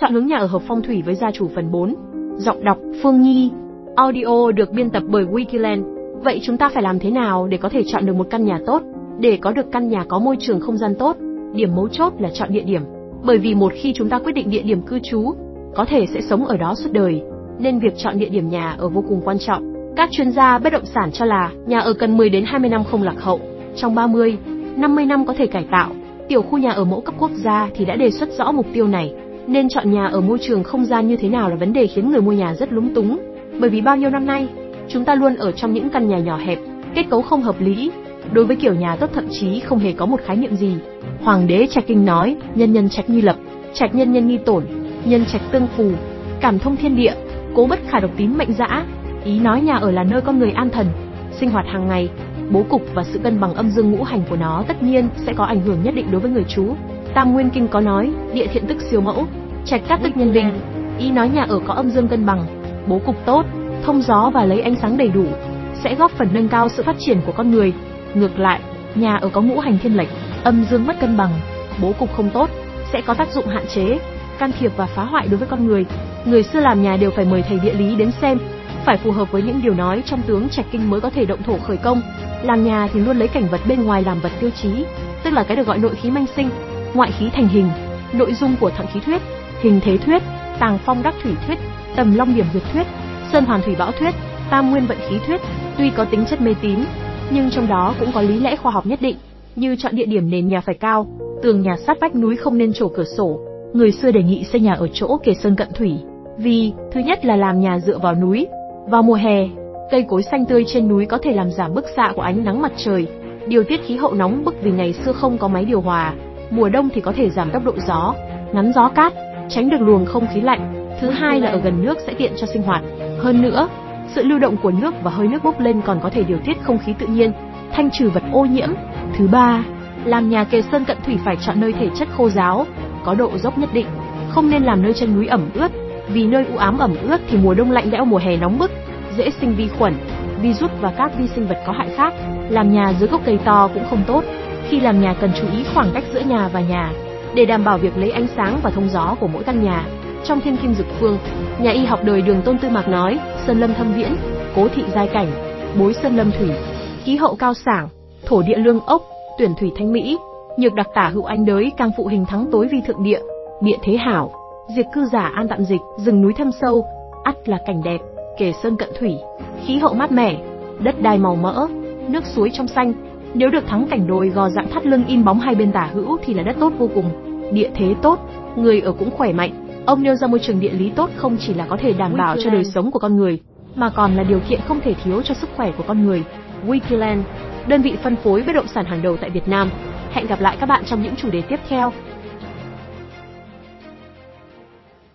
Chọn hướng nhà ở hợp phong thủy với gia chủ phần 4. Giọng đọc Phương Nhi. Audio được biên tập bởi Wikiland. Vậy chúng ta phải làm thế nào để có thể chọn được một căn nhà tốt? Để có được căn nhà có môi trường không gian tốt, điểm mấu chốt là chọn địa điểm. Bởi vì một khi chúng ta quyết định địa điểm cư trú, có thể sẽ sống ở đó suốt đời, nên việc chọn địa điểm nhà ở vô cùng quan trọng. Các chuyên gia bất động sản cho là nhà ở cần 10 đến 20 năm không lạc hậu, trong 30, 50 năm có thể cải tạo. Tiểu khu nhà ở mẫu cấp quốc gia thì đã đề xuất rõ mục tiêu này, nên chọn nhà ở môi trường không gian như thế nào là vấn đề khiến người mua nhà rất lúng túng, bởi vì bao nhiêu năm nay, chúng ta luôn ở trong những căn nhà nhỏ hẹp, kết cấu không hợp lý. Đối với kiểu nhà tốt thậm chí không hề có một khái niệm gì. Hoàng đế Trạch Kinh nói, nhân nhân trạch nghi lập, trạch nhân nhân nghi tổn, nhân trạch tương phù, cảm thông thiên địa, cố bất khả độc tín mệnh dã. Ý nói nhà ở là nơi con người an thần, sinh hoạt hàng ngày, bố cục và sự cân bằng âm dương ngũ hành của nó tất nhiên sẽ có ảnh hưởng nhất định đối với người chú. Tam Nguyên Kinh có nói, địa thiện tức siêu mẫu, trạch cát tức nhân bình. Ý nói nhà ở có âm dương cân bằng, bố cục tốt, thông gió và lấy ánh sáng đầy đủ, sẽ góp phần nâng cao sự phát triển của con người. Ngược lại, nhà ở có ngũ hành thiên lệch, âm dương mất cân bằng, bố cục không tốt, sẽ có tác dụng hạn chế, can thiệp và phá hoại đối với con người. Người xưa làm nhà đều phải mời thầy địa lý đến xem, phải phù hợp với những điều nói trong tướng trạch kinh mới có thể động thổ khởi công. Làm nhà thì luôn lấy cảnh vật bên ngoài làm vật tiêu chí, tức là cái được gọi nội khí manh sinh, ngoại khí thành hình. Nội dung của thận khí thuyết, hình thế thuyết, tàng phong đắc thủy thuyết, tầm long điểm việt thuyết, sơn hoàn thủy bão thuyết, tam nguyên vận khí thuyết, tuy có tính chất mê tín, nhưng trong đó cũng có lý lẽ khoa học nhất định, như chọn địa điểm nền nhà phải cao, tường nhà sát vách núi không nên trổ cửa sổ. Người xưa đề nghị xây nhà ở chỗ kề sơn cận thủy, vì thứ nhất là làm nhà dựa vào núi. Vào mùa hè, cây cối xanh tươi trên núi có thể làm giảm bức xạ của ánh nắng mặt trời, điều tiết khí hậu nóng bức vì ngày xưa không có máy điều hòa. Mùa đông thì có thể giảm tốc độ gió, ngắn gió cát, tránh được luồng không khí lạnh. Thứ hai là ở gần nước sẽ tiện cho sinh hoạt. Hơn nữa, sự lưu động của nước và hơi nước bốc lên còn có thể điều tiết không khí tự nhiên, thanh trừ vật ô nhiễm. Thứ ba, làm nhà kề sơn cận thủy phải chọn nơi thể chất khô ráo, có độ dốc nhất định, không nên làm nơi chân núi ẩm ướt, vì nơi u ám ẩm ướt thì mùa đông lạnh lẽo mùa hè nóng bức, dễ sinh vi khuẩn, virus và các vi sinh vật có hại khác. Làm nhà dưới gốc cây to cũng không tốt. Khi làm nhà cần chú ý khoảng cách giữa nhà và nhà, để đảm bảo việc lấy ánh sáng và thông gió của mỗi căn nhà. Trong Thiên Kim Dực Phương, nhà y học đời Đường Tôn Tư Mạc nói, sơn lâm thâm viễn, cố thị giai cảnh, bối sơn lâm thủy, khí hậu cao sảng, thổ địa lương ốc, tuyển thủy thanh mỹ, nhược đặc tả hữu anh đới càng phụ hình thắng tối vi thượng địa, địa thế hảo, diệt cư giả an tạm dịch, rừng núi thâm sâu, ắt là cảnh đẹp, kể sơn cận thủy, khí hậu mát mẻ, đất đai màu mỡ, nước suối trong xanh. Nếu được thắng cảnh đồi gò dạng thắt lưng in bóng hai bên tả hữu thì là đất tốt vô cùng, địa thế tốt, người ở cũng khỏe mạnh. Ông nêu ra môi trường địa lý tốt không chỉ là có thể đảm bảo cho đời sống của con người, mà còn là điều kiện không thể thiếu cho sức khỏe của con người. Wikiland, đơn vị phân phối bất động sản hàng đầu tại Việt Nam. Hẹn gặp lại các bạn trong những chủ đề tiếp theo.